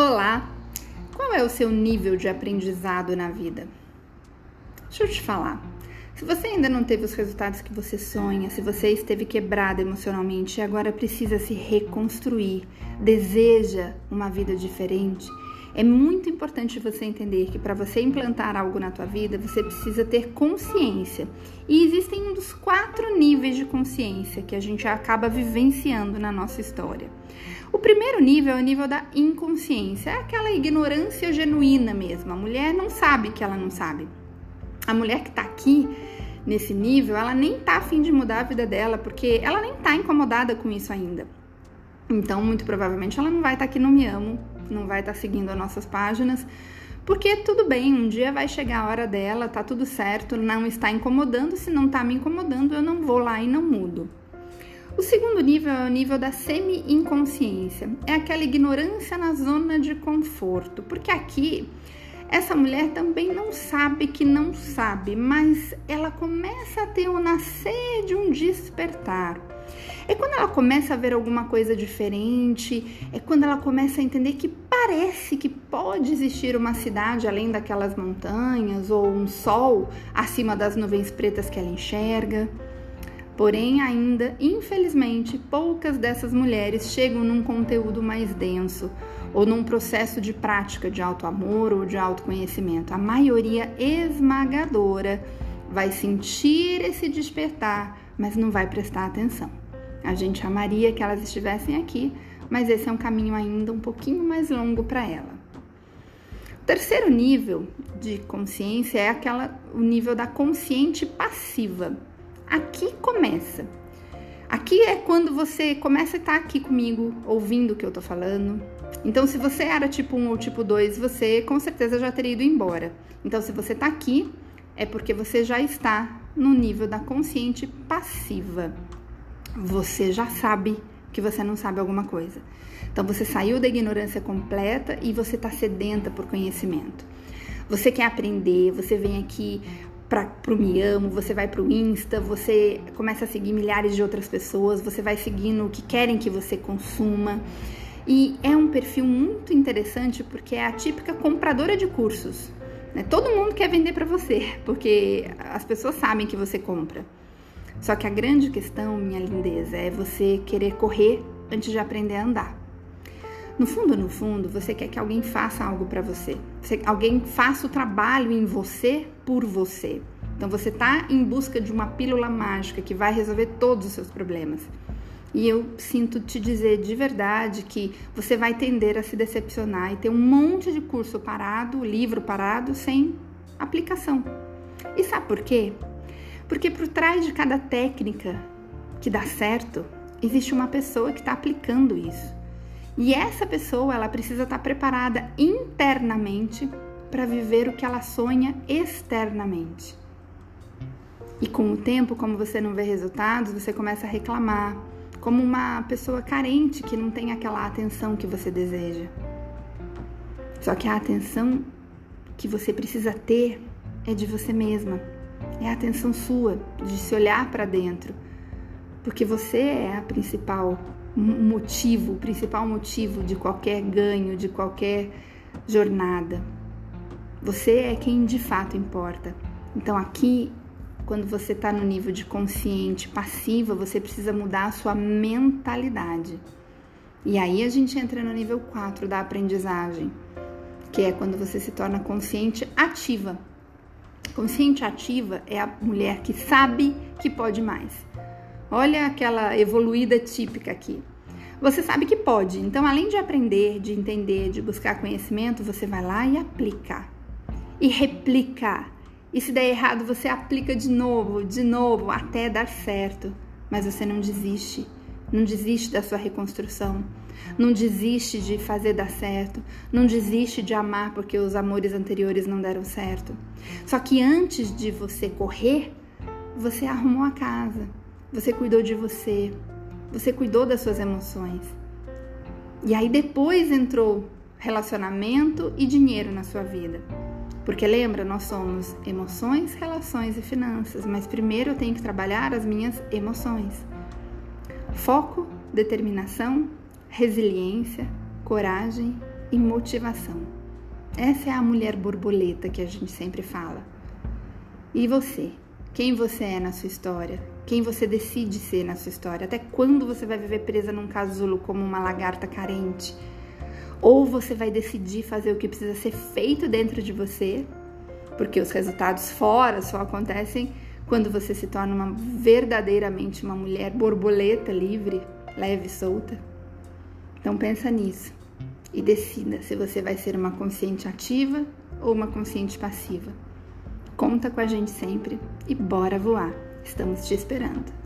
Olá! Qual é o seu nível de aprendizado na vida? Deixa eu te falar. Se você ainda não teve os resultados que você sonha, se você esteve quebrado emocionalmente e agora precisa se reconstruir, deseja uma vida diferente, é muito importante você entender que para você implantar algo na tua vida, você precisa ter consciência. E existem um dos quatro níveis de consciência que a gente acaba vivenciando na nossa história. O primeiro nível é o nível da inconsciência, é aquela ignorância genuína mesmo. A mulher não sabe que ela não sabe. A mulher que tá aqui nesse nível, ela nem tá afim de mudar a vida dela, porque ela nem tá incomodada com isso ainda. Então, muito provavelmente, ela não vai estar tá aqui no Me Amo, não vai estar tá seguindo as nossas páginas, porque tudo bem, um dia vai chegar a hora dela, tá tudo certo, não está incomodando, se não tá me incomodando, eu não vou lá e não mudo. O segundo nível é o nível da semi-inconsciência, é aquela ignorância na zona de conforto, porque aqui essa mulher também não sabe que não sabe, mas ela começa a ter o nascer de um despertar. É quando ela começa a ver alguma coisa diferente, é quando ela começa a entender que parece que pode existir uma cidade além daquelas montanhas ou um sol acima das nuvens pretas que ela enxerga. Porém, ainda, infelizmente, poucas dessas mulheres chegam num conteúdo mais denso ou num processo de prática de auto-amor ou de autoconhecimento. A maioria esmagadora vai sentir esse despertar, mas não vai prestar atenção. A gente amaria que elas estivessem aqui, mas esse é um caminho ainda um pouquinho mais longo para ela. O terceiro nível de consciência é aquela o nível da consciente passiva Aqui começa. Aqui é quando você começa a estar aqui comigo, ouvindo o que eu tô falando. Então, se você era tipo 1 ou tipo 2, você com certeza já teria ido embora. Então, se você tá aqui, é porque você já está no nível da consciente passiva. Você já sabe que você não sabe alguma coisa. Então, você saiu da ignorância completa e você está sedenta por conhecimento. Você quer aprender, você vem aqui para o Me Amo, você vai para o Insta, você começa a seguir milhares de outras pessoas, você vai seguindo o que querem que você consuma. E é um perfil muito interessante porque é a típica compradora de cursos. Né? Todo mundo quer vender para você, porque as pessoas sabem que você compra. Só que a grande questão, minha lindeza, é você querer correr antes de aprender a andar. No fundo, no fundo, você quer que alguém faça algo para você. Alguém faça o trabalho em você por você. Então você está em busca de uma pílula mágica que vai resolver todos os seus problemas. E eu sinto te dizer de verdade que você vai tender a se decepcionar e ter um monte de curso parado, livro parado, sem aplicação. E sabe por quê? Porque por trás de cada técnica que dá certo, existe uma pessoa que está aplicando isso. E essa pessoa, ela precisa estar preparada internamente para viver o que ela sonha externamente. E com o tempo, como você não vê resultados, você começa a reclamar, como uma pessoa carente que não tem aquela atenção que você deseja. Só que a atenção que você precisa ter é de você mesma. É a atenção sua, de se olhar para dentro. Porque você é a principal motivo, o principal motivo de qualquer ganho, de qualquer jornada. Você é quem de fato importa. Então aqui, quando você está no nível de consciente, passiva, você precisa mudar a sua mentalidade. E aí a gente entra no nível 4 da aprendizagem, que é quando você se torna consciente ativa. Consciente ativa é a mulher que sabe que pode mais Olha aquela evoluída típica aqui. Você sabe que pode, então além de aprender, de entender, de buscar conhecimento, você vai lá e aplica. E replica. E se der errado, você aplica de novo, de novo, até dar certo. Mas você não desiste. Não desiste da sua reconstrução. Não desiste de fazer dar certo. Não desiste de amar porque os amores anteriores não deram certo. Só que antes de você correr, você arrumou a casa você cuidou de você, você cuidou das suas emoções. E aí depois entrou relacionamento e dinheiro na sua vida. Porque lembra, nós somos emoções, relações e finanças, mas primeiro eu tenho que trabalhar as minhas emoções. Foco, determinação, resiliência, coragem e motivação. Essa é a mulher borboleta que a gente sempre fala. E você? Quem você é na sua história? Quem você decide ser na sua história? Até quando você vai viver presa num casulo como uma lagarta carente? Ou você vai decidir fazer o que precisa ser feito dentro de você, porque os resultados fora só acontecem quando você se torna uma, verdadeiramente uma mulher borboleta livre, leve e solta. Então pensa nisso e decida se você vai ser uma consciente ativa ou uma consciente passiva. Conta com a gente sempre e bora voar. Estamos te esperando.